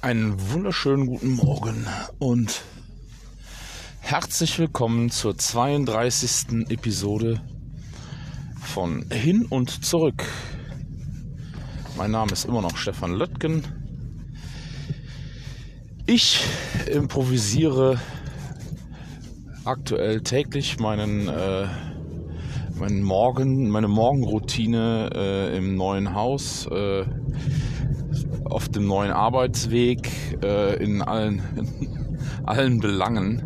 Einen wunderschönen guten Morgen und herzlich willkommen zur 32. Episode von Hin und Zurück. Mein Name ist immer noch Stefan Löttgen. Ich improvisiere aktuell täglich meinen, äh, meinen Morgen, meine Morgenroutine äh, im neuen Haus. Äh, auf dem neuen Arbeitsweg äh, in, allen, in allen Belangen.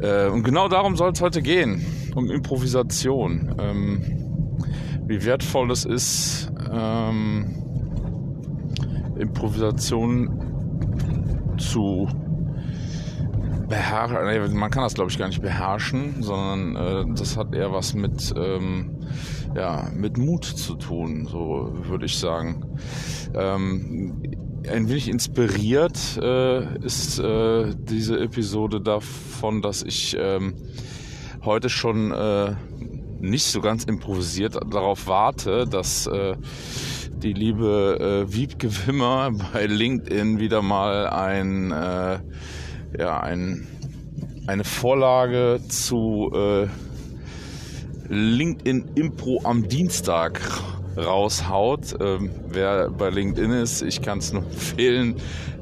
Äh, und genau darum soll es heute gehen, um Improvisation. Ähm, wie wertvoll es ist, ähm, Improvisation zu beherrschen. Man kann das, glaube ich, gar nicht beherrschen, sondern äh, das hat eher was mit, ähm, ja, mit Mut zu tun, so würde ich sagen. Ähm, ein wenig inspiriert äh, ist äh, diese Episode davon, dass ich ähm, heute schon äh, nicht so ganz improvisiert darauf warte, dass äh, die liebe äh, Wiebke Wimmer bei LinkedIn wieder mal ein, äh, ja, ein, eine Vorlage zu äh, LinkedIn Impro am Dienstag raushaut. Ähm, wer bei LinkedIn ist, ich kann es nur empfehlen.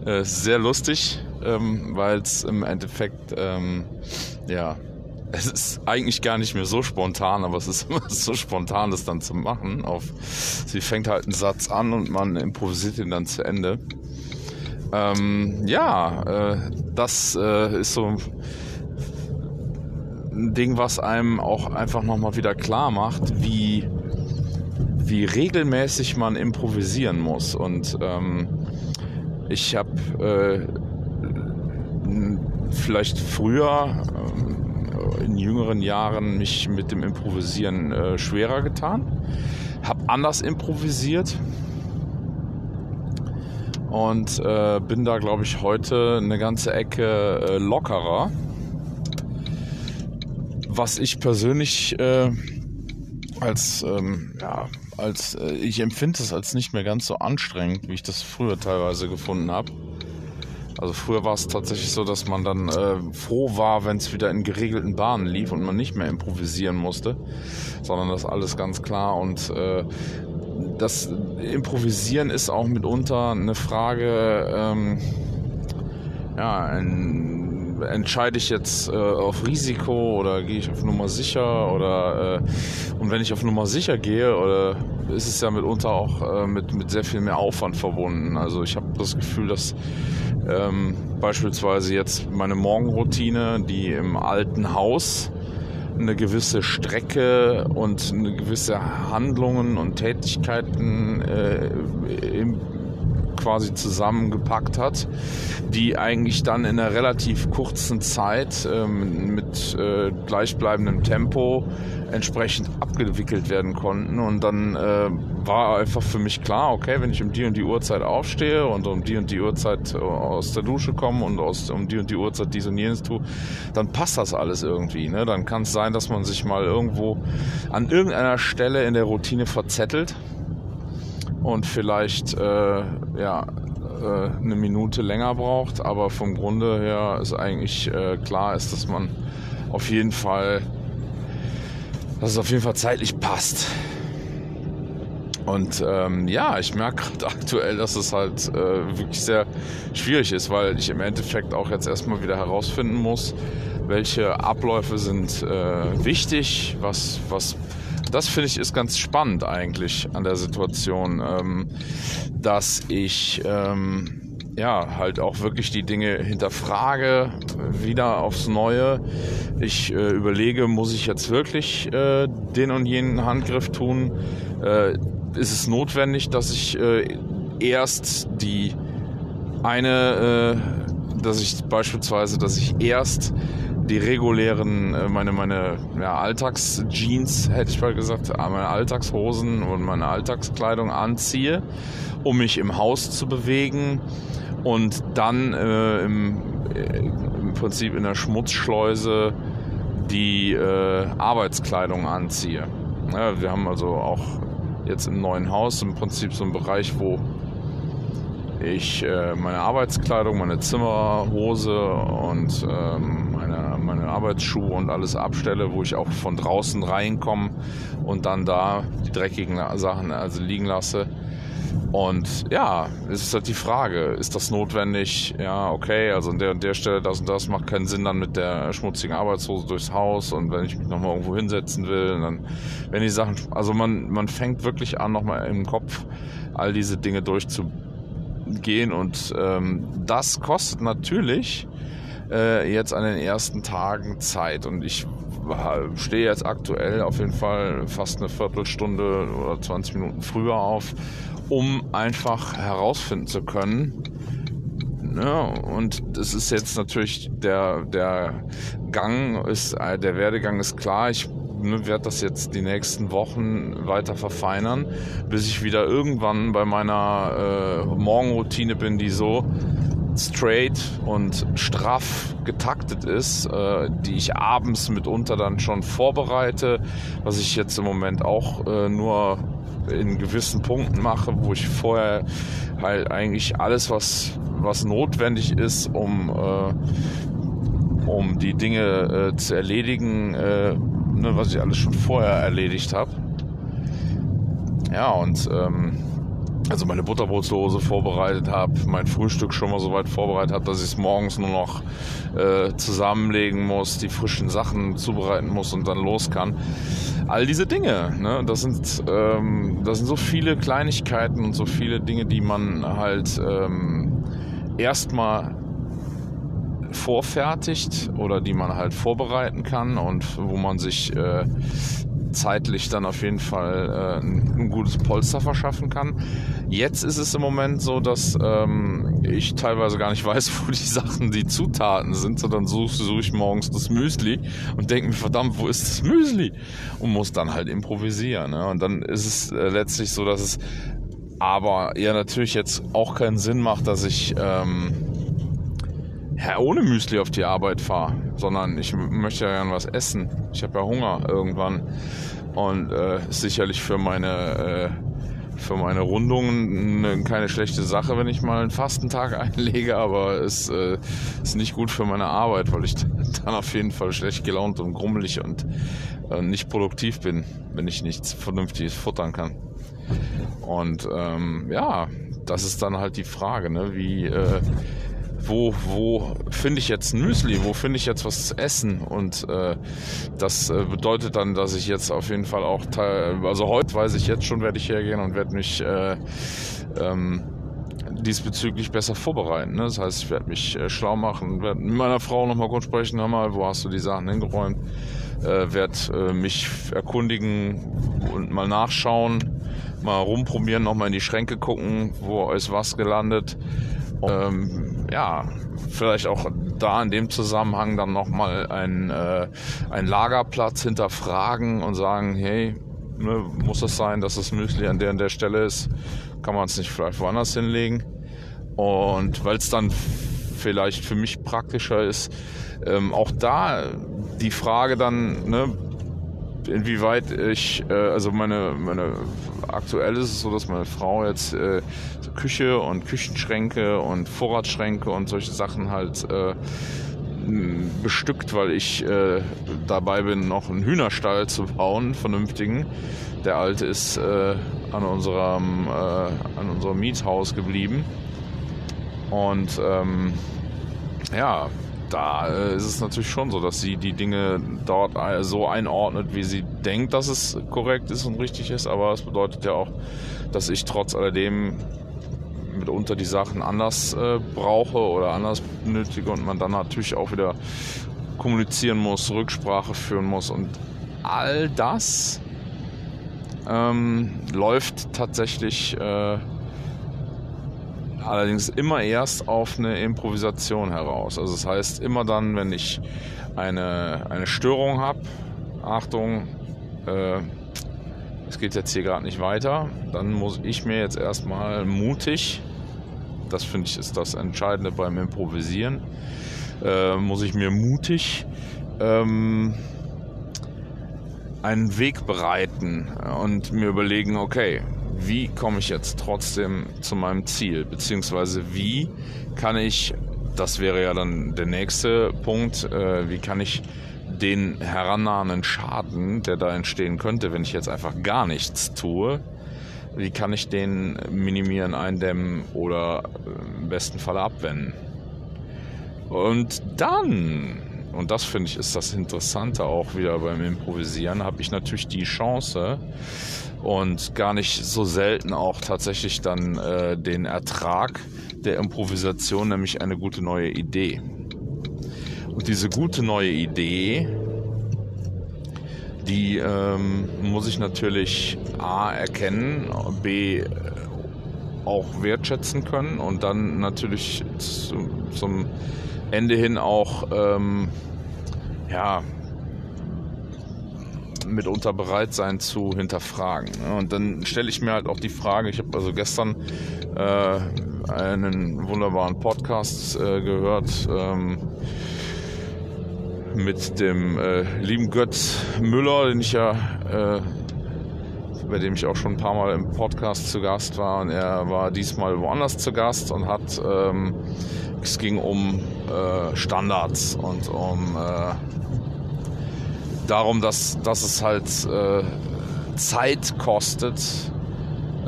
Äh, sehr lustig, ähm, weil es im Endeffekt, ähm, ja, es ist eigentlich gar nicht mehr so spontan, aber es ist immer so spontan, das dann zu machen. Auf, sie fängt halt einen Satz an und man improvisiert ihn dann zu Ende. Ähm, ja, äh, das äh, ist so ein Ding, was einem auch einfach nochmal wieder klar macht, wie wie regelmäßig man improvisieren muss. Und ähm, ich habe äh, vielleicht früher äh, in jüngeren Jahren mich mit dem Improvisieren äh, schwerer getan, habe anders improvisiert und äh, bin da, glaube ich, heute eine ganze Ecke äh, lockerer. Was ich persönlich äh, als ähm, ja, als äh, ich empfinde es als nicht mehr ganz so anstrengend, wie ich das früher teilweise gefunden habe. Also früher war es tatsächlich so, dass man dann äh, froh war, wenn es wieder in geregelten Bahnen lief und man nicht mehr improvisieren musste, sondern das alles ganz klar und äh, das Improvisieren ist auch mitunter eine Frage, ähm, ja, ein entscheide ich jetzt äh, auf Risiko oder gehe ich auf Nummer sicher oder äh, und wenn ich auf Nummer sicher gehe oder ist es ja mitunter auch äh, mit, mit sehr viel mehr Aufwand verbunden. Also ich habe das Gefühl, dass ähm, beispielsweise jetzt meine Morgenroutine, die im alten Haus eine gewisse Strecke und eine gewisse Handlungen und Tätigkeiten äh, im quasi zusammengepackt hat, die eigentlich dann in einer relativ kurzen Zeit ähm, mit äh, gleichbleibendem Tempo entsprechend abgewickelt werden konnten. Und dann äh, war einfach für mich klar, okay, wenn ich um die und die Uhrzeit aufstehe und um die und die Uhrzeit äh, aus der Dusche komme und aus, um die und die Uhrzeit dies und jenes tue, dann passt das alles irgendwie. Ne? Dann kann es sein, dass man sich mal irgendwo an irgendeiner Stelle in der Routine verzettelt und vielleicht äh, ja, äh, eine Minute länger braucht, aber vom Grunde her ist eigentlich äh, klar ist, dass man auf jeden Fall, dass es auf jeden Fall zeitlich passt. Und ähm, ja, ich merke gerade aktuell, dass es halt äh, wirklich sehr schwierig ist, weil ich im Endeffekt auch jetzt erstmal wieder herausfinden muss, welche Abläufe sind äh, wichtig, was, was das finde ich ist ganz spannend eigentlich an der Situation, ähm, dass ich ähm, ja halt auch wirklich die Dinge hinterfrage, wieder aufs Neue. Ich äh, überlege, muss ich jetzt wirklich äh, den und jenen Handgriff tun? Äh, ist es notwendig, dass ich äh, erst die eine, äh, dass ich beispielsweise, dass ich erst die regulären, äh, meine, meine ja, Alltagsjeans, hätte ich mal gesagt, äh, meine Alltagshosen und meine Alltagskleidung anziehe, um mich im Haus zu bewegen und dann äh, im, äh, im Prinzip in der Schmutzschleuse die äh, Arbeitskleidung anziehe. Ja, wir haben also auch jetzt im neuen Haus im Prinzip so einen Bereich, wo ich äh, meine Arbeitskleidung, meine Zimmerhose und ähm, meine, meine Arbeitsschuhe und alles abstelle, wo ich auch von draußen reinkomme und dann da die dreckigen Sachen also liegen lasse. Und ja, es ist halt die Frage, ist das notwendig? Ja, okay, also an der und der Stelle das und das macht keinen Sinn dann mit der schmutzigen Arbeitshose durchs Haus und wenn ich mich nochmal irgendwo hinsetzen will, dann, wenn die Sachen, also man, man fängt wirklich an, nochmal im Kopf all diese Dinge durchzugehen und ähm, das kostet natürlich äh, jetzt an den ersten Tagen Zeit und ich stehe jetzt aktuell auf jeden Fall fast eine Viertelstunde oder 20 Minuten früher auf um einfach herausfinden zu können. Ja, und es ist jetzt natürlich der, der Gang ist, äh, der Werdegang ist klar. Ich ne, werde das jetzt die nächsten Wochen weiter verfeinern, bis ich wieder irgendwann bei meiner äh, Morgenroutine bin, die so straight und straff getaktet ist, äh, die ich abends mitunter dann schon vorbereite, was ich jetzt im Moment auch äh, nur in gewissen Punkten mache, wo ich vorher halt eigentlich alles, was, was notwendig ist, um, äh, um die Dinge äh, zu erledigen, äh, ne, was ich alles schon vorher erledigt habe. Ja, und ähm, also meine Butterbrotsdose vorbereitet habe, mein Frühstück schon mal so weit vorbereitet habe, dass ich es morgens nur noch äh, zusammenlegen muss, die frischen Sachen zubereiten muss und dann los kann. All diese Dinge, ne, das sind ähm, das sind so viele Kleinigkeiten und so viele Dinge, die man halt ähm, erstmal vorfertigt oder die man halt vorbereiten kann und wo man sich äh, zeitlich dann auf jeden Fall äh, ein, gutes Polster verschaffen kann. Jetzt ist es im Moment so, dass ähm, ich teilweise gar nicht weiß, wo die Sachen, die Zutaten sind, sondern suche such ich morgens das Müsli und denke mir, verdammt, wo ist das Müsli? Und muss dann halt improvisieren. Ne? Und dann ist es äh, letztlich so, dass es aber ja natürlich jetzt auch keinen Sinn macht, dass ich ähm, ja, ohne Müsli auf die Arbeit fahre, sondern ich möchte ja gern was essen. Ich habe ja Hunger irgendwann und äh, sicherlich für meine äh, für meine Rundungen eine, keine schlechte Sache, wenn ich mal einen Fastentag einlege, aber es äh, ist nicht gut für meine Arbeit, weil ich dann auf jeden Fall schlecht gelaunt und grummelig und äh, nicht produktiv bin, wenn ich nichts Vernünftiges futtern kann. Und ähm, ja, das ist dann halt die Frage, ne? wie äh, wo, wo finde ich jetzt ein Müsli, wo finde ich jetzt was zu essen und äh, das äh, bedeutet dann, dass ich jetzt auf jeden Fall auch, teil, also heute weiß ich jetzt schon, werde ich hergehen und werde mich äh, ähm, diesbezüglich besser vorbereiten. Ne? Das heißt, ich werde mich äh, schlau machen, werde mit meiner Frau nochmal kurz sprechen, hör mal, wo hast du die Sachen hingeräumt, äh, werde äh, mich erkundigen und mal nachschauen, mal rumprobieren, nochmal in die Schränke gucken, wo ist was gelandet ähm, ja, vielleicht auch da in dem Zusammenhang dann nochmal ein, äh, ein Lagerplatz hinterfragen und sagen, hey, ne, muss es sein, dass das Müsli an der und der Stelle ist? Kann man es nicht vielleicht woanders hinlegen? Und weil es dann vielleicht für mich praktischer ist, ähm, auch da die Frage dann, ne, inwieweit ich, äh, also meine, meine, aktuell ist es so, dass meine Frau jetzt äh, so Küche und Küchenschränke und Vorratsschränke und solche Sachen halt äh, bestückt, weil ich äh, dabei bin, noch einen Hühnerstall zu bauen, vernünftigen. Der alte ist äh, an unserem, äh, an unserem Mietshaus geblieben. Und ähm, ja, da äh, ist es natürlich schon so, dass sie die Dinge dort äh, so einordnet, wie sie denkt, dass es korrekt ist und richtig ist. Aber es bedeutet ja auch, dass ich trotz alledem mitunter die Sachen anders äh, brauche oder anders benötige und man dann natürlich auch wieder kommunizieren muss, Rücksprache führen muss und all das ähm, läuft tatsächlich äh, allerdings immer erst auf eine Improvisation heraus. Also das heißt, immer dann, wenn ich eine, eine Störung habe, Achtung, äh, es geht jetzt hier gerade nicht weiter, dann muss ich mir jetzt erstmal mutig, das finde ich ist das Entscheidende beim Improvisieren, äh, muss ich mir mutig ähm, einen Weg bereiten und mir überlegen, okay, wie komme ich jetzt trotzdem zu meinem Ziel? Beziehungsweise wie kann ich, das wäre ja dann der nächste Punkt, äh, wie kann ich den herannahenden Schaden, der da entstehen könnte, wenn ich jetzt einfach gar nichts tue, wie kann ich den minimieren, eindämmen oder im besten Fall abwenden? Und dann, und das finde ich ist das Interessante auch wieder beim Improvisieren, habe ich natürlich die Chance und gar nicht so selten auch tatsächlich dann äh, den Ertrag der Improvisation, nämlich eine gute neue Idee. Und diese gute neue Idee, die ähm, muss ich natürlich A erkennen, B auch wertschätzen können und dann natürlich zu, zum Ende hin auch ähm, ja, mitunter bereit sein zu hinterfragen. Und dann stelle ich mir halt auch die Frage, ich habe also gestern äh, einen wunderbaren Podcast äh, gehört ähm, mit dem äh, lieben Götz Müller, den ich ja äh, bei dem ich auch schon ein paar Mal im Podcast zu Gast war. Und er war diesmal woanders zu Gast und hat, ähm, es ging um äh, Standards und um äh, darum, dass, dass es halt äh, Zeit kostet,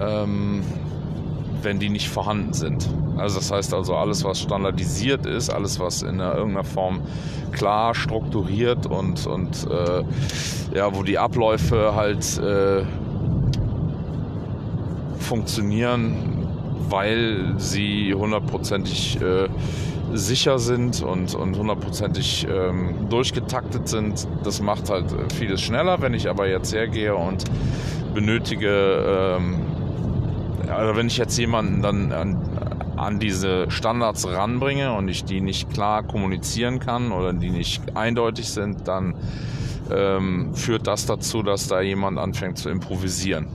ähm, wenn die nicht vorhanden sind. Also das heißt also alles, was standardisiert ist, alles, was in irgendeiner Form klar strukturiert und, und äh, ja, wo die Abläufe halt äh, funktionieren, weil sie hundertprozentig äh, sicher sind und, und hundertprozentig ähm, durchgetaktet sind. Das macht halt vieles schneller. Wenn ich aber jetzt hergehe und benötige, ähm, also wenn ich jetzt jemanden dann an, an diese Standards ranbringe und ich die nicht klar kommunizieren kann oder die nicht eindeutig sind, dann ähm, führt das dazu, dass da jemand anfängt zu improvisieren.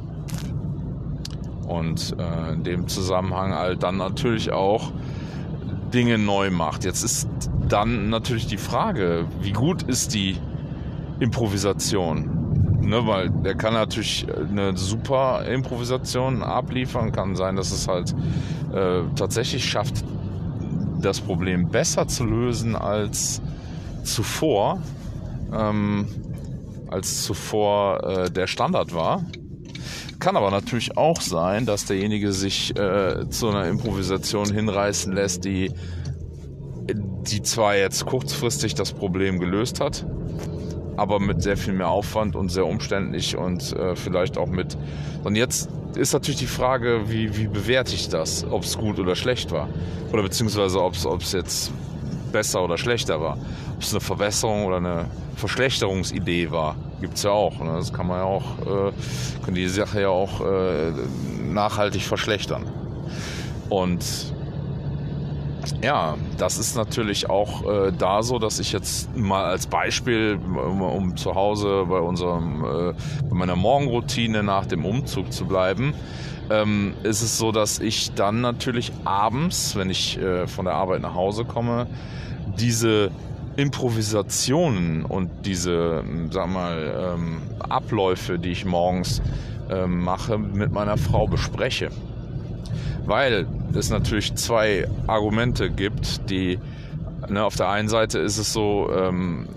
Und äh, in dem Zusammenhang halt dann natürlich auch Dinge neu macht. Jetzt ist dann natürlich die Frage, wie gut ist die Improvisation? Ne, weil der kann natürlich eine super Improvisation abliefern. Kann sein, dass es halt äh, tatsächlich schafft, das Problem besser zu lösen als zuvor, ähm, als zuvor äh, der Standard war. Kann aber natürlich auch sein, dass derjenige sich äh, zu einer Improvisation hinreißen lässt, die, die zwar jetzt kurzfristig das Problem gelöst hat, aber mit sehr viel mehr Aufwand und sehr umständlich und äh, vielleicht auch mit. Und jetzt ist natürlich die Frage, wie, wie bewerte ich das, ob es gut oder schlecht war. Oder beziehungsweise ob es jetzt besser oder schlechter war. Ob es eine Verbesserung oder eine Verschlechterungsidee war. Gibt es ja auch. Ne? Das kann man ja auch, äh, kann die Sache ja auch äh, nachhaltig verschlechtern. Und ja, das ist natürlich auch äh, da so, dass ich jetzt mal als Beispiel, um, um zu Hause bei unserem, äh, bei meiner Morgenroutine nach dem Umzug zu bleiben, ähm, ist es so, dass ich dann natürlich abends, wenn ich äh, von der Arbeit nach Hause komme, diese Improvisationen und diese, sag mal, ähm, Abläufe, die ich morgens ähm, mache, mit meiner Frau bespreche. Weil es natürlich zwei Argumente gibt, die ne, auf der einen Seite ist es so, ähm,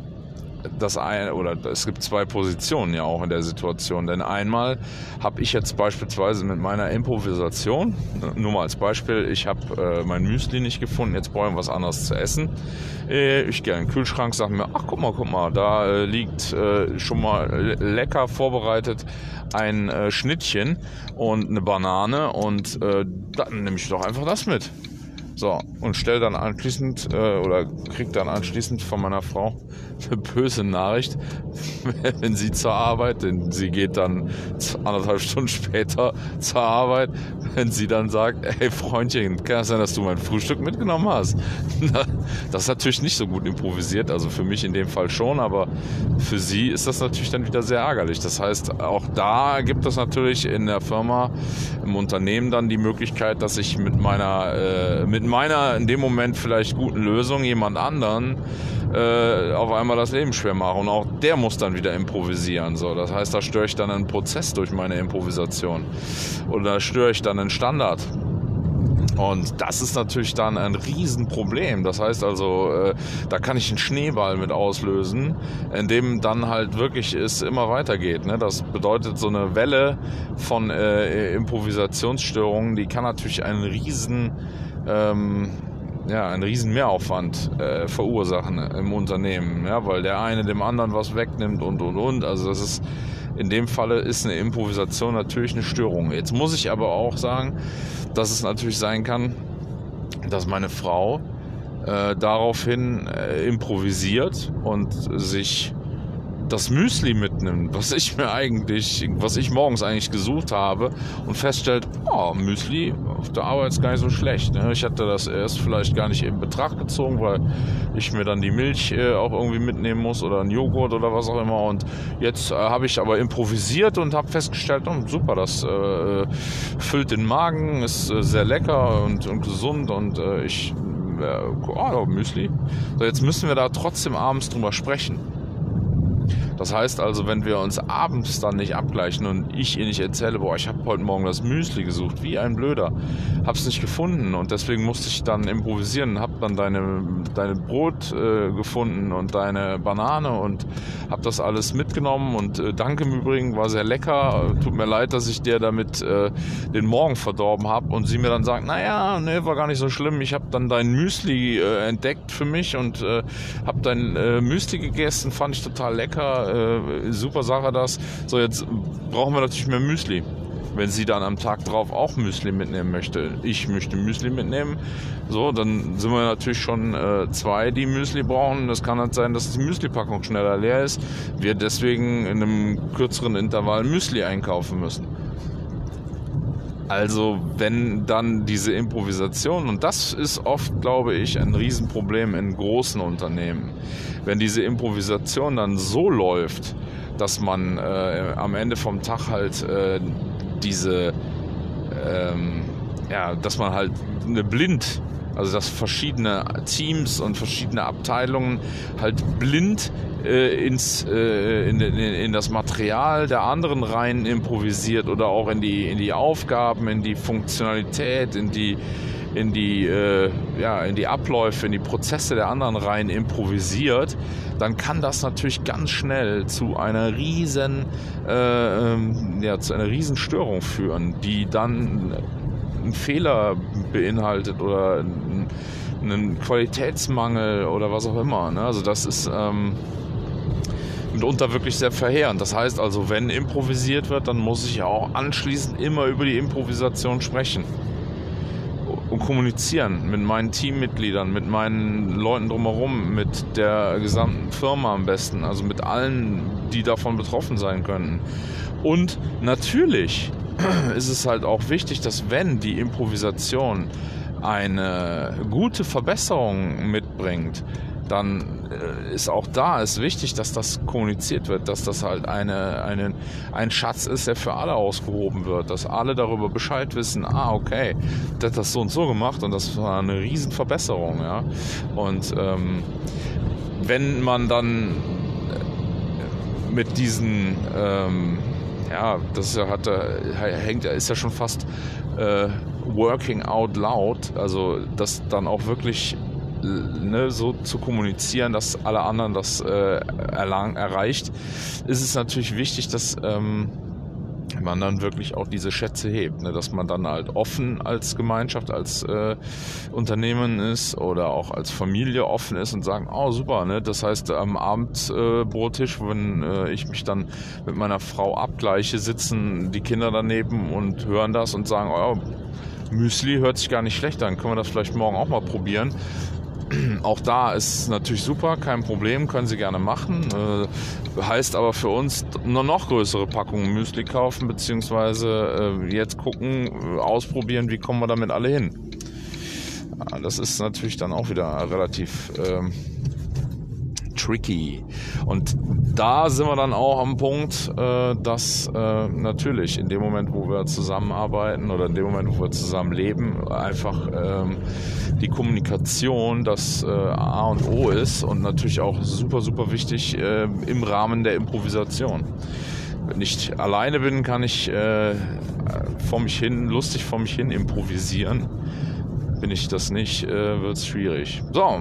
das eine oder es gibt zwei Positionen ja auch in der Situation. Denn einmal habe ich jetzt beispielsweise mit meiner Improvisation, nur mal als Beispiel, ich habe äh, mein Müsli nicht gefunden, jetzt brauche ich was anderes zu essen. Äh, ich gehe in den Kühlschrank, sage mir, ach guck mal, guck mal, da äh, liegt äh, schon mal lecker vorbereitet ein äh, Schnittchen und eine Banane und äh, dann nehme ich doch einfach das mit. So, und stell dann anschließend äh, oder krieg dann anschließend von meiner Frau eine böse Nachricht, wenn sie zur Arbeit, denn sie geht dann anderthalb Stunden später zur Arbeit, wenn sie dann sagt, hey Freundchen, kann es sein, dass du mein Frühstück mitgenommen hast? Das ist natürlich nicht so gut improvisiert, also für mich in dem Fall schon, aber für sie ist das natürlich dann wieder sehr ärgerlich. Das heißt, auch da gibt es natürlich in der Firma, im Unternehmen dann die Möglichkeit, dass ich mit meiner, äh, mit meiner in dem Moment vielleicht guten Lösung jemand anderen äh, auf einmal das Leben schwer mache. Und auch der muss dann wieder improvisieren. So. Das heißt, da störe ich dann einen Prozess durch meine Improvisation. Oder störe ich dann einen Standard. Und das ist natürlich dann ein Riesenproblem. Das heißt also, äh, da kann ich einen Schneeball mit auslösen, in dem dann halt wirklich es immer weitergeht. Ne? Das bedeutet, so eine Welle von äh, Improvisationsstörungen, die kann natürlich einen riesen ähm, ja, einen riesen Mehraufwand äh, verursachen im Unternehmen, ja, weil der eine dem anderen was wegnimmt und und und. Also das ist in dem Falle ist eine Improvisation natürlich eine Störung. Jetzt muss ich aber auch sagen, dass es natürlich sein kann, dass meine Frau äh, daraufhin äh, improvisiert und sich das Müsli mitnimmt, was ich mir eigentlich, was ich morgens eigentlich gesucht habe und feststellt, oh, Müsli auf der Arbeit ist gar nicht so schlecht. Ne? Ich hatte das erst vielleicht gar nicht in Betracht gezogen, weil ich mir dann die Milch äh, auch irgendwie mitnehmen muss oder ein Joghurt oder was auch immer. Und jetzt äh, habe ich aber improvisiert und habe festgestellt, oh, super, das äh, füllt den Magen, ist äh, sehr lecker und, und gesund und äh, ich, äh, oh, Müsli. So, jetzt müssen wir da trotzdem abends drüber sprechen. Das heißt also, wenn wir uns abends dann nicht abgleichen und ich ihr nicht erzähle, boah, ich habe heute Morgen das Müsli gesucht, wie ein Blöder, hab's nicht gefunden und deswegen musste ich dann improvisieren, hab dann deine, deine Brot äh, gefunden und deine Banane und hab das alles mitgenommen und äh, danke im Übrigen, war sehr lecker. Tut mir leid, dass ich dir damit äh, den Morgen verdorben habe und sie mir dann sagt, naja, nee, war gar nicht so schlimm. Ich habe dann dein Müsli äh, entdeckt für mich und äh, habe dein äh, Müsli gegessen, fand ich total lecker äh, super Sache das. So, jetzt brauchen wir natürlich mehr Müsli. Wenn sie dann am Tag drauf auch Müsli mitnehmen möchte, ich möchte Müsli mitnehmen, so, dann sind wir natürlich schon äh, zwei, die Müsli brauchen. Das kann halt sein, dass die Müsli-Packung schneller leer ist. Wir deswegen in einem kürzeren Intervall Müsli einkaufen müssen. Also wenn dann diese Improvisation, und das ist oft, glaube ich, ein Riesenproblem in großen Unternehmen, wenn diese Improvisation dann so läuft, dass man äh, am Ende vom Tag halt äh, diese, ähm, ja, dass man halt eine blind also dass verschiedene Teams und verschiedene Abteilungen halt blind äh, ins, äh, in, in, in, das Material der anderen rein improvisiert oder auch in die, in die Aufgaben, in die Funktionalität, in die, in die, äh, ja, in die Abläufe, in die Prozesse der anderen rein improvisiert, dann kann das natürlich ganz schnell zu einer riesen, äh, ähm, ja, zu einer riesen Störung führen, die dann einen Fehler beinhaltet oder einen Qualitätsmangel oder was auch immer. Ne? Also das ist ähm, mitunter wirklich sehr verheerend. Das heißt also, wenn improvisiert wird, dann muss ich auch anschließend immer über die Improvisation sprechen und kommunizieren mit meinen Teammitgliedern, mit meinen Leuten drumherum, mit der gesamten Firma am besten, also mit allen, die davon betroffen sein könnten. Und natürlich ist es halt auch wichtig, dass wenn die Improvisation eine gute Verbesserung mitbringt, dann äh, ist auch da ist wichtig, dass das kommuniziert wird, dass das halt eine, eine, ein Schatz ist, der für alle ausgehoben wird, dass alle darüber Bescheid wissen, ah, okay, der hat das so und so gemacht und das war eine Riesenverbesserung, ja. Und ähm, wenn man dann mit diesen ähm, ja, das hat, hängt, ist ja schon fast äh, working out loud, also das dann auch wirklich ne, so zu kommunizieren, dass alle anderen das äh, erlang, erreicht, ist es natürlich wichtig, dass ähm, man dann wirklich auch diese Schätze hebt, ne? dass man dann halt offen als Gemeinschaft, als äh, Unternehmen ist oder auch als Familie offen ist und sagen, oh super, ne? das heißt am Abendbrottisch, äh, wenn äh, ich mich dann mit meiner Frau abgleiche, sitzen die Kinder daneben und hören das und sagen, oh, Müsli hört sich gar nicht schlecht an, können wir das vielleicht morgen auch mal probieren. Auch da ist natürlich super, kein Problem, können Sie gerne machen. Äh, heißt aber für uns nur noch größere Packungen Müsli kaufen, beziehungsweise äh, jetzt gucken, ausprobieren, wie kommen wir damit alle hin. Das ist natürlich dann auch wieder relativ ähm, tricky. Und da sind wir dann auch am Punkt, äh, dass äh, natürlich in dem Moment, wo wir zusammenarbeiten oder in dem Moment, wo wir zusammen leben, einfach ähm, die Kommunikation das äh, A und O ist und natürlich auch super, super wichtig äh, im Rahmen der Improvisation. Wenn ich alleine bin, kann ich äh, vor mich hin, lustig vor mich hin improvisieren. Bin ich das nicht, äh, wird es schwierig. So,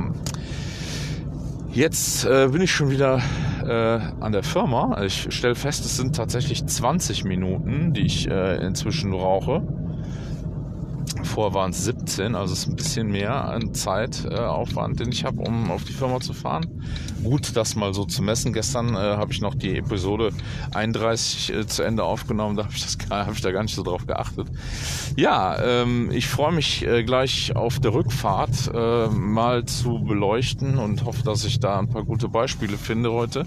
jetzt äh, bin ich schon wieder äh, an der Firma. Ich stelle fest, es sind tatsächlich 20 Minuten, die ich äh, inzwischen brauche. Vorher waren es 17, also es ist ein bisschen mehr an Zeitaufwand, äh, den ich habe, um auf die Firma zu fahren. Gut, das mal so zu messen. Gestern äh, habe ich noch die Episode 31 äh, zu Ende aufgenommen, da habe ich, hab ich da gar nicht so drauf geachtet. Ja, ähm, ich freue mich äh, gleich auf der Rückfahrt äh, mal zu beleuchten und hoffe, dass ich da ein paar gute Beispiele finde heute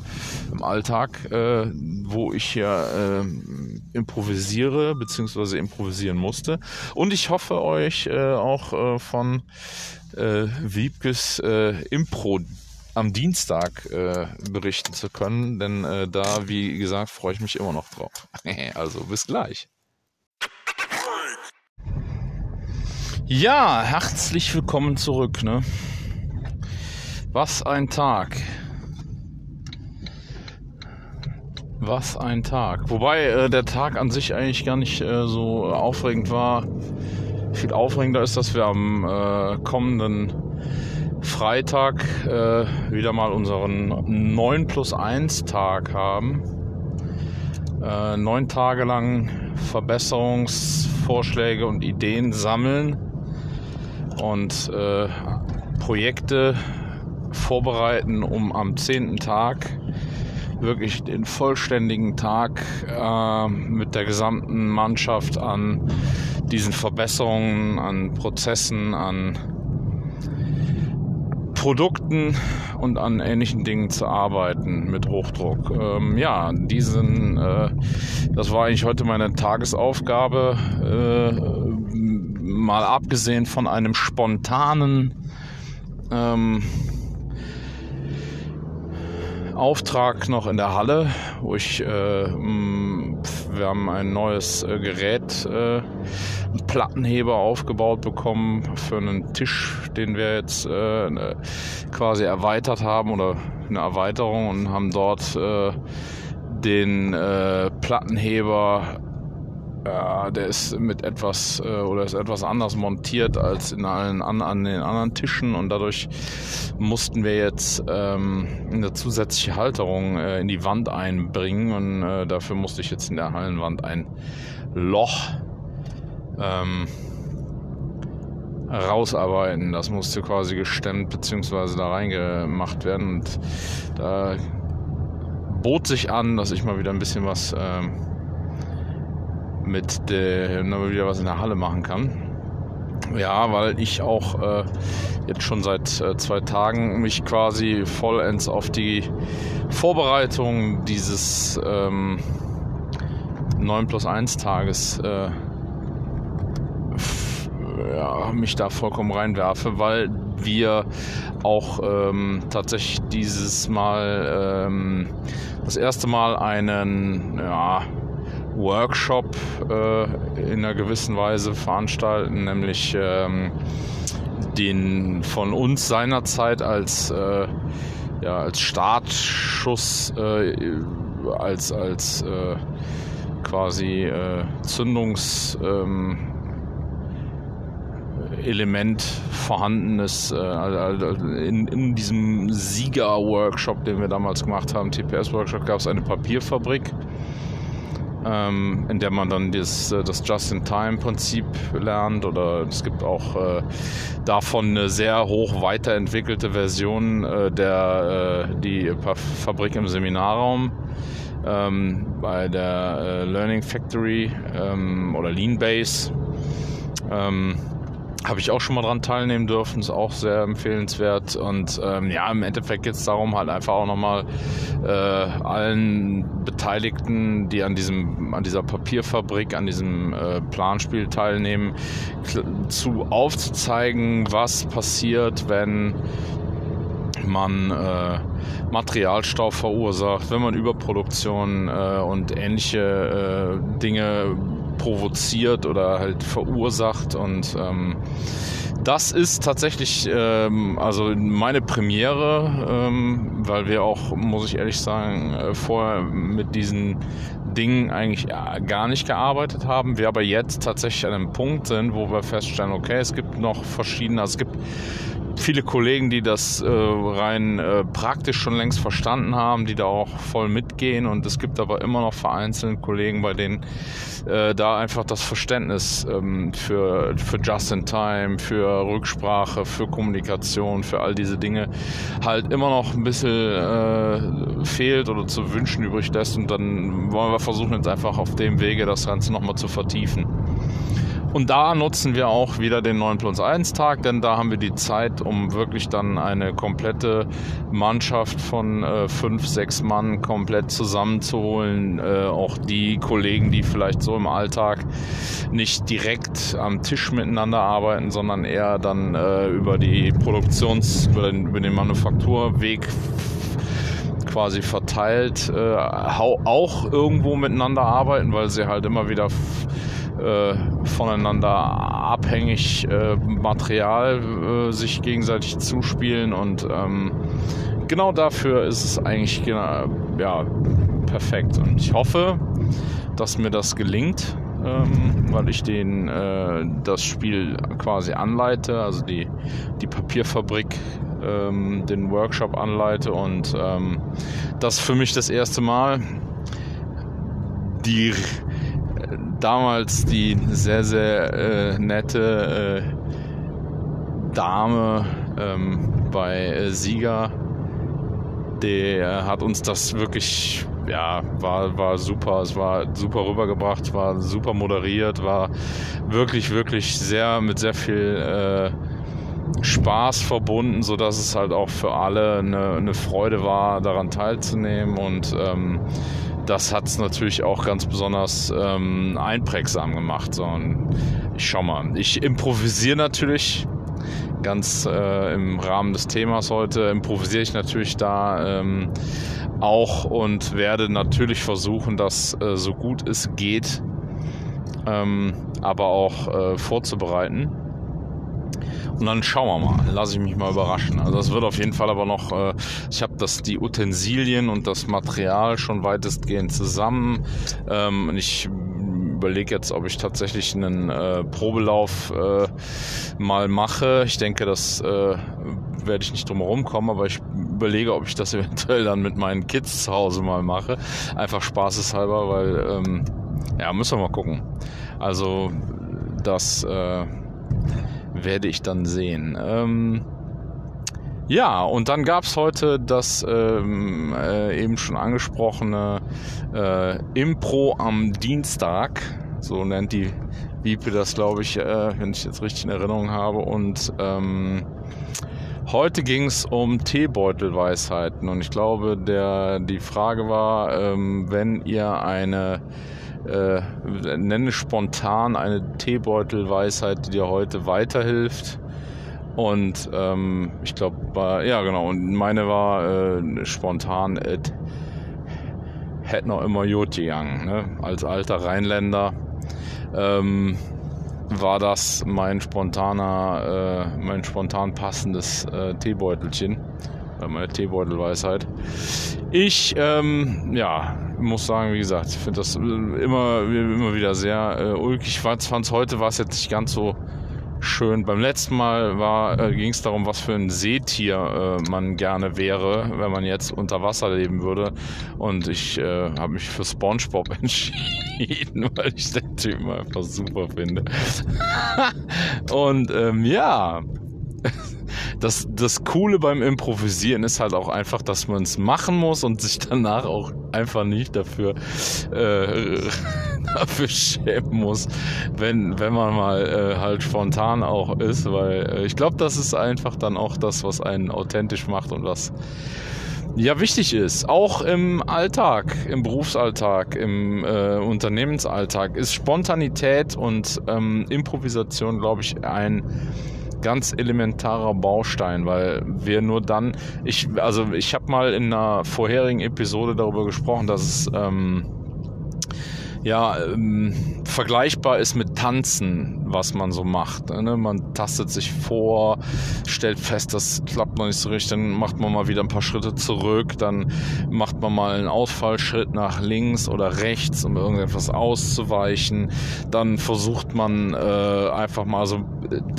im Alltag, äh, wo ich hier improvisiere bzw. improvisieren musste. Und ich hoffe, euch äh, auch äh, von äh, Wiebkes äh, Impro am Dienstag äh, berichten zu können, denn äh, da, wie gesagt, freue ich mich immer noch drauf. also bis gleich. Ja, herzlich willkommen zurück. Ne? Was ein Tag. Was ein Tag. Wobei äh, der Tag an sich eigentlich gar nicht äh, so aufregend war. Viel aufregender ist, dass wir am äh, kommenden Freitag äh, wieder mal unseren 9 plus 1 Tag haben. Äh, neun Tage lang Verbesserungsvorschläge und Ideen sammeln und äh, Projekte vorbereiten, um am zehnten Tag wirklich den vollständigen Tag äh, mit der gesamten Mannschaft an diesen Verbesserungen, an Prozessen, an Produkten und an ähnlichen Dingen zu arbeiten mit Hochdruck. Ähm, ja, diesen, äh, das war eigentlich heute meine Tagesaufgabe, äh, mal abgesehen von einem spontanen ähm, Auftrag noch in der Halle, wo ich, äh, wir haben ein neues äh, Gerät, äh, einen Plattenheber aufgebaut bekommen für einen Tisch, den wir jetzt äh, quasi erweitert haben oder eine Erweiterung und haben dort äh, den äh, Plattenheber ja, der ist mit etwas äh, oder ist etwas anders montiert als in allen an, an den anderen Tischen und dadurch mussten wir jetzt ähm, eine zusätzliche Halterung äh, in die Wand einbringen und äh, dafür musste ich jetzt in der Hallenwand ein Loch ähm, rausarbeiten. Das musste quasi gestemmt bzw. da reingemacht werden und da bot sich an, dass ich mal wieder ein bisschen was ähm, mit der, wieder was in der Halle machen kann. Ja, weil ich auch äh, jetzt schon seit äh, zwei Tagen mich quasi vollends auf die Vorbereitung dieses ähm, 9 plus 1 Tages äh, ja, mich da vollkommen reinwerfe, weil wir auch ähm, tatsächlich dieses Mal ähm, das erste Mal einen ja, Workshop äh, in einer gewissen Weise veranstalten, nämlich ähm, den von uns seinerzeit als, äh, ja, als Startschuss, äh, als, als äh, quasi äh, Zündungs... Ähm, Element vorhandenes äh, in, in diesem Sieger-Workshop, den wir damals gemacht haben, TPS-Workshop, gab es eine Papierfabrik ähm, in der man dann das, äh, das Just-in-Time-Prinzip lernt oder es gibt auch äh, davon eine sehr hoch weiterentwickelte Version äh, der äh, die Fabrik im Seminarraum ähm, bei der äh, Learning Factory ähm, oder Lean Base. Habe ich auch schon mal dran teilnehmen dürfen, ist auch sehr empfehlenswert. Und ähm, ja, im Endeffekt geht es darum, halt einfach auch nochmal äh, allen Beteiligten, die an diesem, an dieser Papierfabrik, an diesem äh, Planspiel teilnehmen, zu aufzuzeigen, was passiert, wenn man äh, Materialstau verursacht, wenn man Überproduktion äh, und ähnliche äh, Dinge provoziert oder halt verursacht. Und ähm, das ist tatsächlich ähm, also meine Premiere, ähm, weil wir auch, muss ich ehrlich sagen, äh, vorher mit diesen Dingen eigentlich gar nicht gearbeitet haben. Wir aber jetzt tatsächlich an einem Punkt sind, wo wir feststellen, okay, es gibt noch verschiedene, also es gibt viele Kollegen, die das äh, rein äh, praktisch schon längst verstanden haben, die da auch voll mitgehen. Und es gibt aber immer noch vereinzelte Kollegen, bei denen äh, da einfach das Verständnis ähm, für, für Just-in-Time, für Rücksprache, für Kommunikation, für all diese Dinge halt immer noch ein bisschen äh, fehlt oder zu wünschen übrig lässt. Und dann wollen wir versuchen jetzt einfach auf dem Wege das Ganze nochmal zu vertiefen. Und da nutzen wir auch wieder den 9 plus 1 Tag, denn da haben wir die Zeit, um wirklich dann eine komplette Mannschaft von äh, fünf, sechs Mann komplett zusammenzuholen. Äh, auch die Kollegen, die vielleicht so im Alltag nicht direkt am Tisch miteinander arbeiten, sondern eher dann äh, über die Produktions-, über den, über den Manufakturweg quasi verteilt äh, auch irgendwo miteinander arbeiten, weil sie halt immer wieder äh, voneinander abhängig äh, Material äh, sich gegenseitig zuspielen und ähm, genau dafür ist es eigentlich ja, perfekt. Und ich hoffe, dass mir das gelingt, ähm, weil ich den äh, das Spiel quasi anleite, also die, die Papierfabrik ähm, den Workshop anleite und ähm, das für mich das erste Mal die damals die sehr, sehr äh, nette äh, Dame ähm, bei äh, Sieger, der hat uns das wirklich, ja, war, war super. Es war super rübergebracht, war super moderiert, war wirklich, wirklich sehr mit sehr viel äh, Spaß verbunden, sodass es halt auch für alle eine, eine Freude war, daran teilzunehmen und ähm, das hat es natürlich auch ganz besonders ähm, einprägsam gemacht. So, und ich schau mal, ich improvisiere natürlich ganz äh, im Rahmen des Themas heute, improvisiere ich natürlich da ähm, auch und werde natürlich versuchen, das äh, so gut es geht, ähm, aber auch äh, vorzubereiten. Und dann schauen wir mal. Lasse ich mich mal überraschen. Also es wird auf jeden Fall aber noch, äh, ich habe das die Utensilien und das Material schon weitestgehend zusammen. Ähm, ich überlege jetzt, ob ich tatsächlich einen äh, Probelauf äh, mal mache. Ich denke, das äh, werde ich nicht drum herum kommen, aber ich überlege, ob ich das eventuell dann mit meinen Kids zu Hause mal mache. Einfach spaßeshalber, weil, ähm, ja, müssen wir mal gucken. Also, das, äh, werde ich dann sehen. Ähm, ja, und dann gab es heute das ähm, äh, eben schon angesprochene äh, Impro am Dienstag. So nennt die Wipe das, glaube ich, äh, wenn ich jetzt richtig in Erinnerung habe. Und ähm, heute ging es um Teebeutelweisheiten. Und ich glaube, der, die Frage war, ähm, wenn ihr eine äh, nenne spontan eine Teebeutelweisheit, die dir heute weiterhilft. Und ähm, ich glaube, ja genau, und meine war äh, spontan, et hätte noch immer Jod gegangen. Ne? Als alter Rheinländer ähm, war das mein spontaner, äh, mein spontan passendes äh, Teebeutelchen, meine Teebeutelweisheit. Ich, ähm, ja, muss sagen, wie gesagt, ich finde das immer, immer wieder sehr äh, ulkig. Ich fand es heute war es jetzt nicht ganz so schön. Beim letzten Mal äh, ging es darum, was für ein Seetier äh, man gerne wäre, wenn man jetzt unter Wasser leben würde. Und ich äh, habe mich für SpongeBob entschieden, weil ich den Typen einfach super finde. Und ähm, ja das, das Coole beim Improvisieren ist halt auch einfach, dass man es machen muss und sich danach auch einfach nicht dafür, äh, dafür schämen muss, wenn, wenn man mal äh, halt spontan auch ist, weil äh, ich glaube, das ist einfach dann auch das, was einen authentisch macht und was ja wichtig ist. Auch im Alltag, im Berufsalltag, im äh, Unternehmensalltag ist Spontanität und ähm, Improvisation, glaube ich, ein ganz elementarer Baustein, weil wir nur dann, ich, also ich habe mal in einer vorherigen Episode darüber gesprochen, dass es ähm, ja, ähm, vergleichbar ist mit Tanzen, was man so macht. Ne? Man tastet sich vor, stellt fest, das klappt noch nicht so richtig, dann macht man mal wieder ein paar Schritte zurück, dann macht man mal einen Ausfallschritt nach links oder rechts, um irgendetwas auszuweichen. Dann versucht man äh, einfach mal so,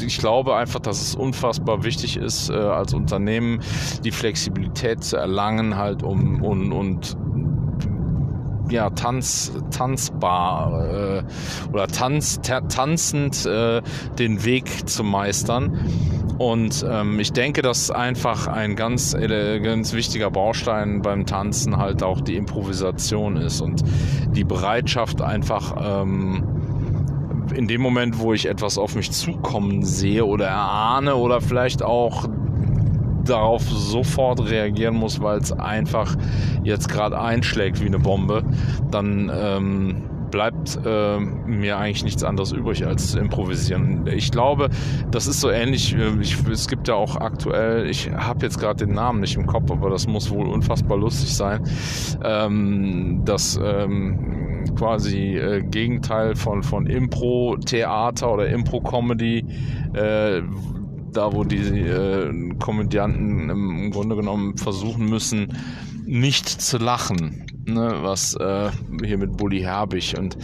ich glaube einfach, dass es unfassbar wichtig ist, äh, als Unternehmen die Flexibilität zu erlangen, halt um und, und ja, tanz, tanzbar äh, oder tanz, tanzend äh, den Weg zu meistern. Und ähm, ich denke, dass einfach ein ganz, ganz wichtiger Baustein beim Tanzen halt auch die Improvisation ist und die Bereitschaft einfach ähm, in dem Moment, wo ich etwas auf mich zukommen sehe oder erahne oder vielleicht auch darauf sofort reagieren muss, weil es einfach jetzt gerade einschlägt wie eine Bombe, dann ähm, bleibt äh, mir eigentlich nichts anderes übrig als zu improvisieren. Ich glaube, das ist so ähnlich. Äh, ich, es gibt ja auch aktuell, ich habe jetzt gerade den Namen nicht im Kopf, aber das muss wohl unfassbar lustig sein. Ähm, das ähm, quasi äh, Gegenteil von, von Impro-Theater oder Impro-Comedy. Äh, da wo die äh, Komödianten im Grunde genommen versuchen müssen, nicht zu lachen. Ne? Was äh, hier mit Bully Herbig und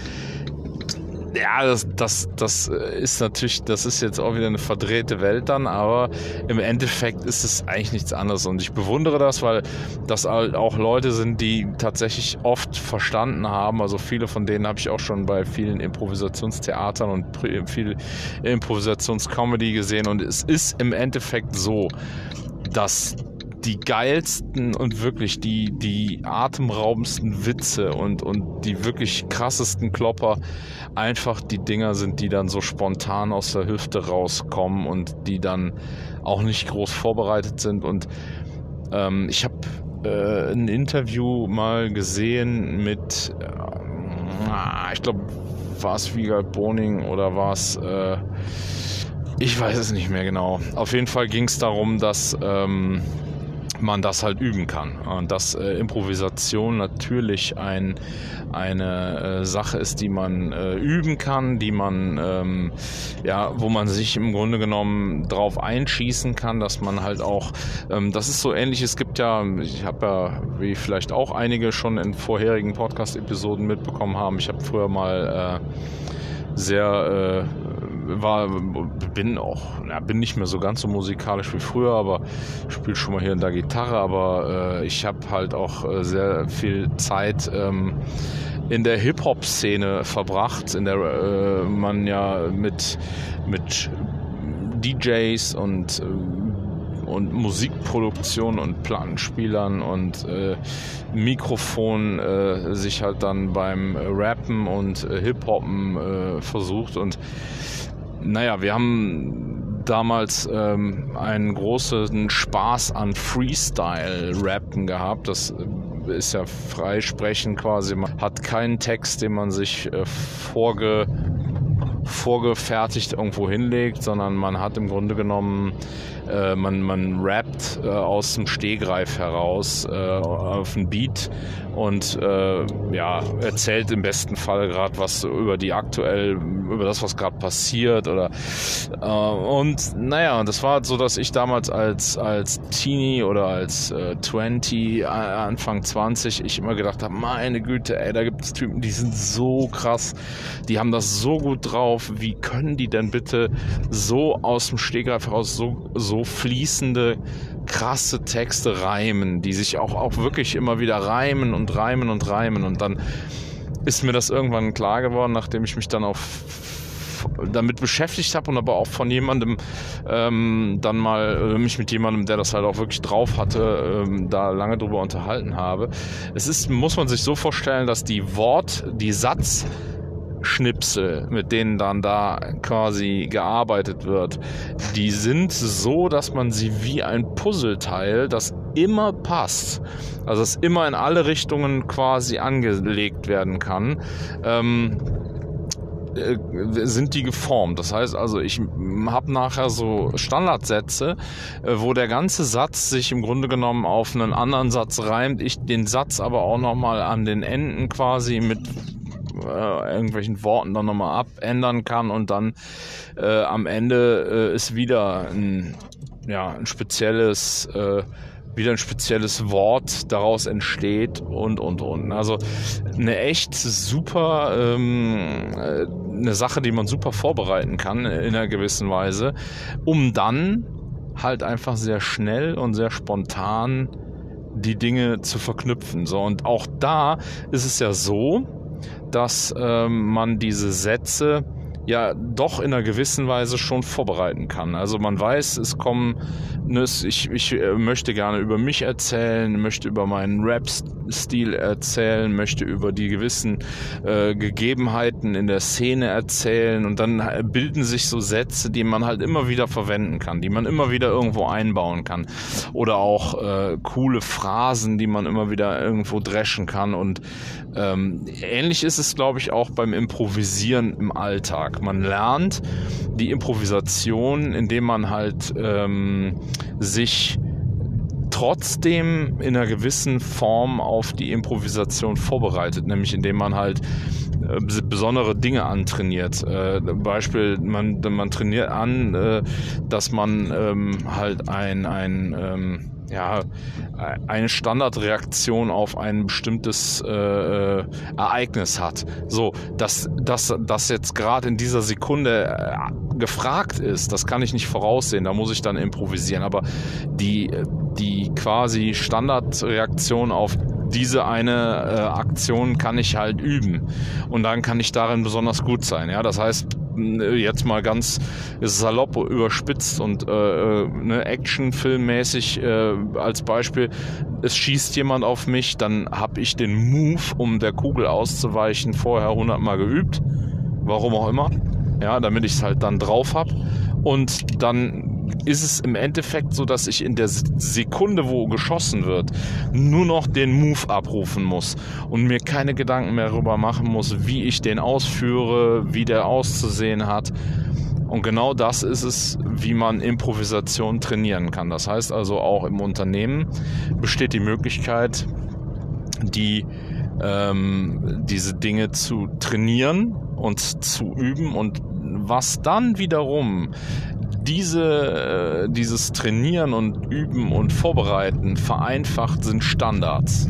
ja, das, das, das ist natürlich, das ist jetzt auch wieder eine verdrehte Welt dann, aber im Endeffekt ist es eigentlich nichts anderes. Und ich bewundere das, weil das halt auch Leute sind, die tatsächlich oft verstanden haben. Also viele von denen habe ich auch schon bei vielen Improvisationstheatern und viel Improvisationscomedy gesehen. Und es ist im Endeffekt so, dass die geilsten und wirklich die, die atemraubendsten Witze und, und die wirklich krassesten Klopper einfach die Dinger sind, die dann so spontan aus der Hüfte rauskommen und die dann auch nicht groß vorbereitet sind. Und ähm, ich habe äh, ein Interview mal gesehen mit, äh, ich glaube, war es Wiegald Boning oder war es... Äh, ich weiß es nicht mehr genau. Auf jeden Fall ging es darum, dass ähm, man das halt üben kann. Und dass äh, Improvisation natürlich ein, eine äh, Sache ist, die man äh, üben kann, die man, ähm, ja, wo man sich im Grunde genommen drauf einschießen kann, dass man halt auch, ähm, das ist so ähnlich, es gibt ja, ich habe ja, wie vielleicht auch einige schon in vorherigen Podcast-Episoden mitbekommen haben, ich habe früher mal äh, sehr äh, war, bin auch, ja, bin nicht mehr so ganz so musikalisch wie früher, aber spiele schon mal hier in der Gitarre, aber äh, ich habe halt auch äh, sehr viel Zeit ähm, in der Hip-Hop-Szene verbracht, in der äh, man ja mit, mit DJs und äh, und Musikproduktion und Plattenspielern und äh, Mikrofon äh, sich halt dann beim Rappen und äh, Hip-Hoppen versucht. Und naja, wir haben damals ähm, einen großen Spaß an Freestyle-Rappen gehabt. Das äh, ist ja freisprechen quasi. Man hat keinen Text, den man sich äh, vorge vorgefertigt irgendwo hinlegt, sondern man hat im Grunde genommen äh, man, man rappt äh, aus dem Stehgreif heraus äh, auf ein Beat und äh, ja, erzählt im besten Fall gerade was über die aktuell, über das, was gerade passiert oder äh, und naja, das war so, dass ich damals als, als Teenie oder als äh, 20, Anfang 20, ich immer gedacht habe, meine Güte, ey, da gibt es Typen, die sind so krass, die haben das so gut drauf, wie können die denn bitte so aus dem Stehgreif heraus so, so so fließende, krasse Texte reimen, die sich auch, auch wirklich immer wieder reimen und reimen und reimen. Und dann ist mir das irgendwann klar geworden, nachdem ich mich dann auch damit beschäftigt habe und aber auch von jemandem ähm, dann mal äh, mich mit jemandem, der das halt auch wirklich drauf hatte, ähm, da lange drüber unterhalten habe. Es ist, muss man sich so vorstellen, dass die Wort, die Satz Schnipsel, mit denen dann da quasi gearbeitet wird, die sind so, dass man sie wie ein Puzzleteil, das immer passt, also es immer in alle Richtungen quasi angelegt werden kann, ähm, äh, sind die geformt. Das heißt also, ich habe nachher so Standardsätze, äh, wo der ganze Satz sich im Grunde genommen auf einen anderen Satz reimt, ich den Satz aber auch nochmal an den Enden quasi mit äh, irgendwelchen Worten dann nochmal abändern kann und dann äh, am Ende äh, ist wieder ein, ja, ein spezielles äh, wieder ein spezielles Wort daraus entsteht und und und. Also eine echt super ähm, äh, eine Sache, die man super vorbereiten kann in einer gewissen Weise, um dann halt einfach sehr schnell und sehr spontan die Dinge zu verknüpfen. So und auch da ist es ja so, dass ähm, man diese Sätze ja doch in einer gewissen Weise schon vorbereiten kann. Also man weiß, es kommen, ich, ich äh, möchte gerne über mich erzählen, möchte über meinen Rap-Stil erzählen, möchte über die gewissen äh, Gegebenheiten in der Szene erzählen und dann äh, bilden sich so Sätze, die man halt immer wieder verwenden kann, die man immer wieder irgendwo einbauen kann oder auch äh, coole Phrasen, die man immer wieder irgendwo dreschen kann und ähm, ähnlich ist es, glaube ich, auch beim Improvisieren im Alltag. Man lernt die Improvisation, indem man halt ähm, sich trotzdem in einer gewissen Form auf die Improvisation vorbereitet, nämlich indem man halt äh, besondere Dinge antrainiert. Äh, Beispiel, man, man trainiert an, äh, dass man ähm, halt ein, ein ähm, ja, eine Standardreaktion auf ein bestimmtes äh, äh, Ereignis hat. So, dass das jetzt gerade in dieser Sekunde äh, gefragt ist, das kann ich nicht voraussehen, da muss ich dann improvisieren. Aber die, die quasi Standardreaktion auf diese eine äh, Aktion kann ich halt üben und dann kann ich darin besonders gut sein. Ja, das heißt, jetzt mal ganz salopp überspitzt und äh, äh, ne, Actionfilmmäßig äh, als Beispiel, es schießt jemand auf mich, dann habe ich den Move, um der Kugel auszuweichen, vorher hundertmal geübt, warum auch immer, ja, damit ich es halt dann drauf habe und dann ist es im Endeffekt so, dass ich in der Sekunde, wo geschossen wird, nur noch den Move abrufen muss und mir keine Gedanken mehr darüber machen muss, wie ich den ausführe, wie der auszusehen hat. Und genau das ist es, wie man Improvisation trainieren kann. Das heißt also auch im Unternehmen besteht die Möglichkeit, die ähm, diese Dinge zu trainieren und zu üben und was dann wiederum diese, äh, dieses Trainieren und Üben und Vorbereiten vereinfacht sind Standards.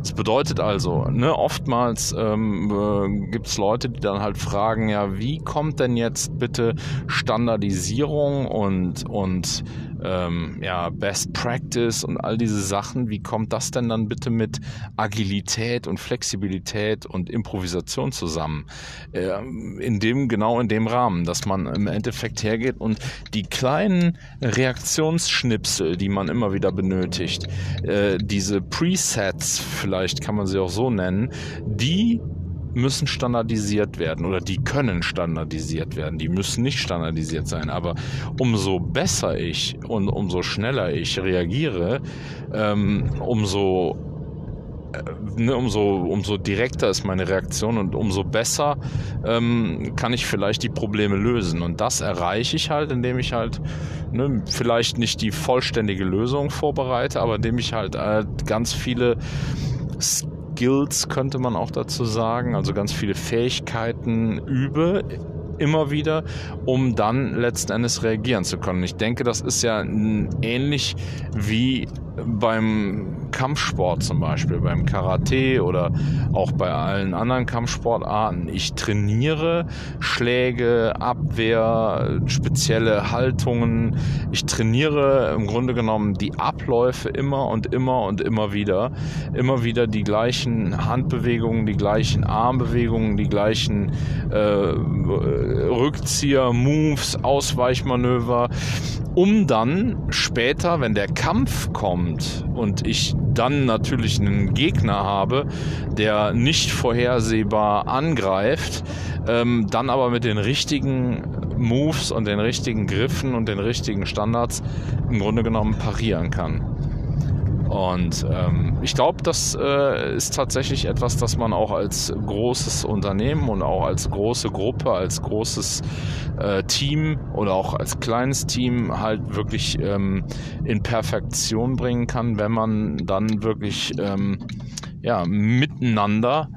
Das bedeutet also, ne, oftmals ähm, äh, gibt es Leute, die dann halt fragen, ja, wie kommt denn jetzt bitte Standardisierung und, und ähm, ja, Best Practice und all diese Sachen, wie kommt das denn dann bitte mit Agilität und Flexibilität und Improvisation zusammen? Ähm, in dem, genau in dem Rahmen, dass man im Endeffekt hergeht und die kleinen Reaktionsschnipsel, die man immer wieder benötigt, äh, diese Presets, vielleicht kann man sie auch so nennen, die müssen standardisiert werden oder die können standardisiert werden. Die müssen nicht standardisiert sein. Aber umso besser ich und umso schneller ich reagiere, ähm, umso äh, Ne, umso, umso direkter ist meine Reaktion und umso besser ähm, kann ich vielleicht die Probleme lösen. Und das erreiche ich halt, indem ich halt ne, vielleicht nicht die vollständige Lösung vorbereite, aber indem ich halt äh, ganz viele Skills könnte man auch dazu sagen, also ganz viele Fähigkeiten übe immer wieder, um dann letzten Endes reagieren zu können. Ich denke, das ist ja ähnlich wie beim Kampfsport zum Beispiel, beim Karate oder auch bei allen anderen Kampfsportarten. Ich trainiere Schläge, Abwehr, spezielle Haltungen. Ich trainiere im Grunde genommen die Abläufe immer und immer und immer wieder. Immer wieder die gleichen Handbewegungen, die gleichen Armbewegungen, die gleichen äh, Rückzieher, Moves, Ausweichmanöver, um dann später, wenn der Kampf kommt und ich dann natürlich einen Gegner habe, der nicht vorhersehbar angreift, ähm, dann aber mit den richtigen Moves und den richtigen Griffen und den richtigen Standards im Grunde genommen parieren kann. Und ähm, ich glaube, das äh, ist tatsächlich etwas, das man auch als großes Unternehmen und auch als große Gruppe, als großes äh, Team oder auch als kleines Team halt wirklich ähm, in Perfektion bringen kann, wenn man dann wirklich ähm, ja, miteinander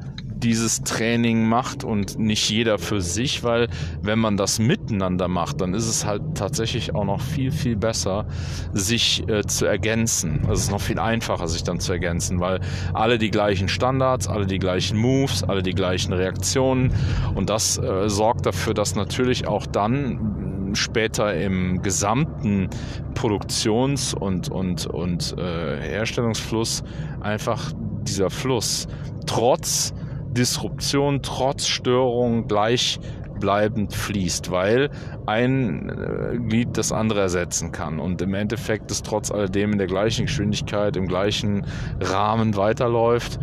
dieses Training macht und nicht jeder für sich, weil wenn man das miteinander macht, dann ist es halt tatsächlich auch noch viel, viel besser, sich äh, zu ergänzen. Es ist noch viel einfacher, sich dann zu ergänzen, weil alle die gleichen Standards, alle die gleichen Moves, alle die gleichen Reaktionen und das äh, sorgt dafür, dass natürlich auch dann später im gesamten Produktions- und, und, und äh, Herstellungsfluss einfach dieser Fluss trotz Disruption trotz Störung gleichbleibend fließt, weil ein äh, Glied das andere ersetzen kann und im Endeffekt es trotz alledem in der gleichen Geschwindigkeit, im gleichen Rahmen weiterläuft.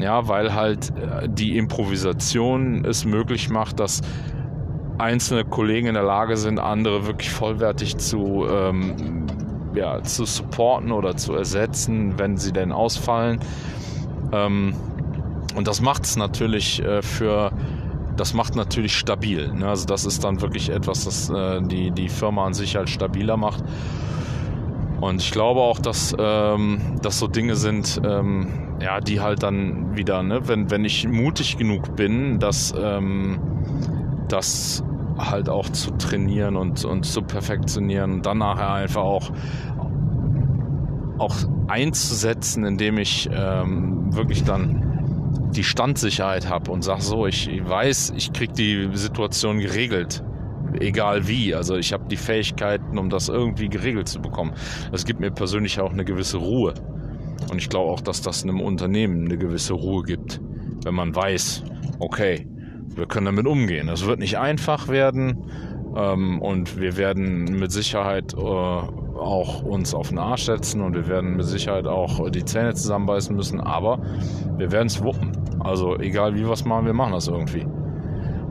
Ja, weil halt äh, die Improvisation es möglich macht, dass einzelne Kollegen in der Lage sind, andere wirklich vollwertig zu, ähm, ja, zu supporten oder zu ersetzen, wenn sie denn ausfallen. Ähm, und das macht es natürlich äh, für, das macht natürlich stabil. Ne? Also das ist dann wirklich etwas, das äh, die, die Firma an sich halt stabiler macht. Und ich glaube auch, dass ähm, das so Dinge sind, ähm, ja, die halt dann wieder, ne, wenn, wenn ich mutig genug bin, dass ähm, das halt auch zu trainieren und, und zu perfektionieren und dann nachher einfach auch, auch einzusetzen, indem ich ähm, wirklich dann die Standsicherheit habe und sage so, ich weiß, ich kriege die Situation geregelt. Egal wie. Also ich habe die Fähigkeiten, um das irgendwie geregelt zu bekommen. Das gibt mir persönlich auch eine gewisse Ruhe. Und ich glaube auch, dass das einem Unternehmen eine gewisse Ruhe gibt. Wenn man weiß, okay, wir können damit umgehen. Es wird nicht einfach werden. Ähm, und wir werden mit Sicherheit äh, auch uns auf den Arsch setzen und wir werden mit Sicherheit auch die Zähne zusammenbeißen müssen, aber wir werden es wuppen. Also egal wie wir es machen, wir machen das irgendwie.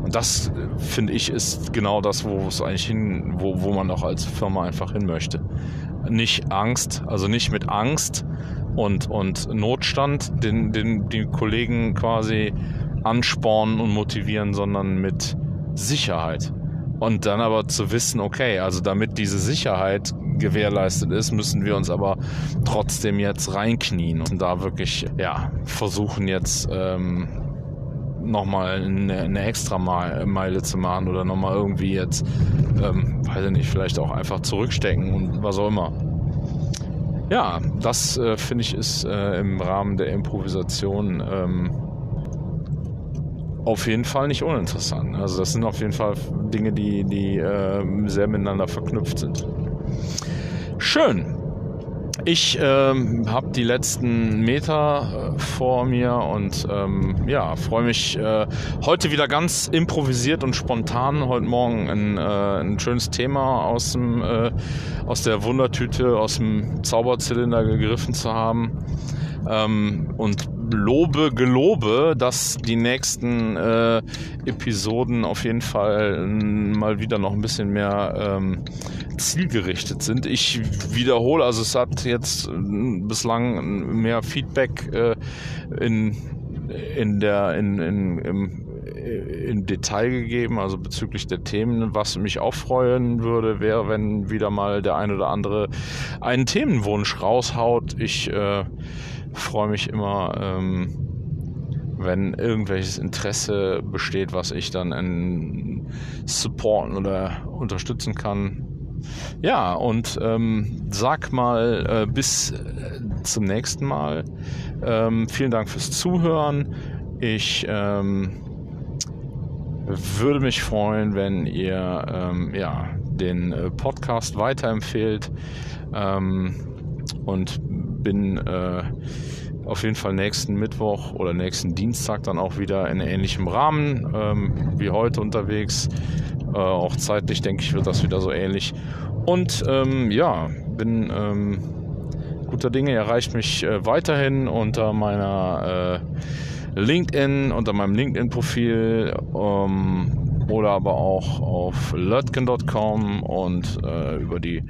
Und das, finde ich, ist genau das, wo es eigentlich hin, wo, wo man auch als Firma einfach hin möchte. Nicht Angst, also nicht mit Angst und, und Notstand den, den, die Kollegen quasi anspornen und motivieren, sondern mit Sicherheit. Und dann aber zu wissen, okay, also damit diese Sicherheit gewährleistet ist, müssen wir uns aber trotzdem jetzt reinknien und da wirklich, ja, versuchen jetzt ähm, nochmal eine, eine extra Meile zu machen oder nochmal irgendwie jetzt, ähm, weiß ich nicht, vielleicht auch einfach zurückstecken und was auch immer. Ja, das äh, finde ich ist äh, im Rahmen der Improvisation ähm, auf jeden Fall nicht uninteressant. Also das sind auf jeden Fall Dinge, die, die äh, sehr miteinander verknüpft sind. Schön. Ich ähm, habe die letzten Meter äh, vor mir und ähm, ja, freue mich äh, heute wieder ganz improvisiert und spontan heute Morgen ein, äh, ein schönes Thema aus, dem, äh, aus der Wundertüte, aus dem Zauberzylinder gegriffen zu haben. Ähm, und lobe, gelobe, dass die nächsten äh, Episoden auf jeden Fall äh, mal wieder noch ein bisschen mehr ähm, zielgerichtet sind. Ich wiederhole, also es hat jetzt äh, bislang mehr Feedback äh, in, in der, in, in, im, im Detail gegeben, also bezüglich der Themen. Was mich auch freuen würde, wäre, wenn wieder mal der ein oder andere einen Themenwunsch raushaut. Ich äh, freue mich immer, ähm, wenn irgendwelches Interesse besteht, was ich dann in supporten oder unterstützen kann. Ja, und ähm, sag mal äh, bis äh, zum nächsten Mal. Ähm, vielen Dank fürs Zuhören. Ich ähm, würde mich freuen, wenn ihr ähm, ja, den äh, Podcast weiterempfehlt ähm, und bin äh, auf jeden Fall nächsten Mittwoch oder nächsten Dienstag dann auch wieder in ähnlichem Rahmen ähm, wie heute unterwegs. Äh, auch zeitlich denke ich, wird das wieder so ähnlich. Und ähm, ja, bin ähm, guter Dinge, erreicht mich äh, weiterhin unter meiner äh, LinkedIn, unter meinem LinkedIn-Profil. Ähm, oder aber auch auf lötgen.com und äh, über die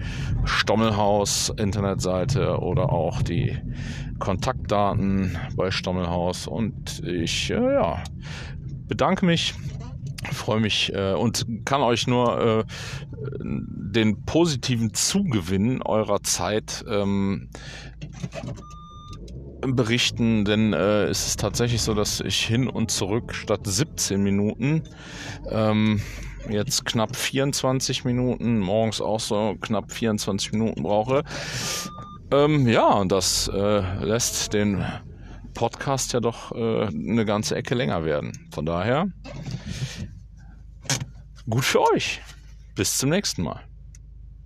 Stommelhaus Internetseite oder auch die Kontaktdaten bei Stommelhaus. Und ich äh, ja, bedanke mich freue mich äh, und kann euch nur äh, den positiven Zugewinn eurer Zeit ähm, berichten, denn äh, es ist tatsächlich so, dass ich hin und zurück statt 17 Minuten ähm, jetzt knapp 24 Minuten, morgens auch so knapp 24 Minuten brauche. Ähm, ja, und das äh, lässt den Podcast ja doch äh, eine ganze Ecke länger werden. Von daher gut für euch. Bis zum nächsten Mal.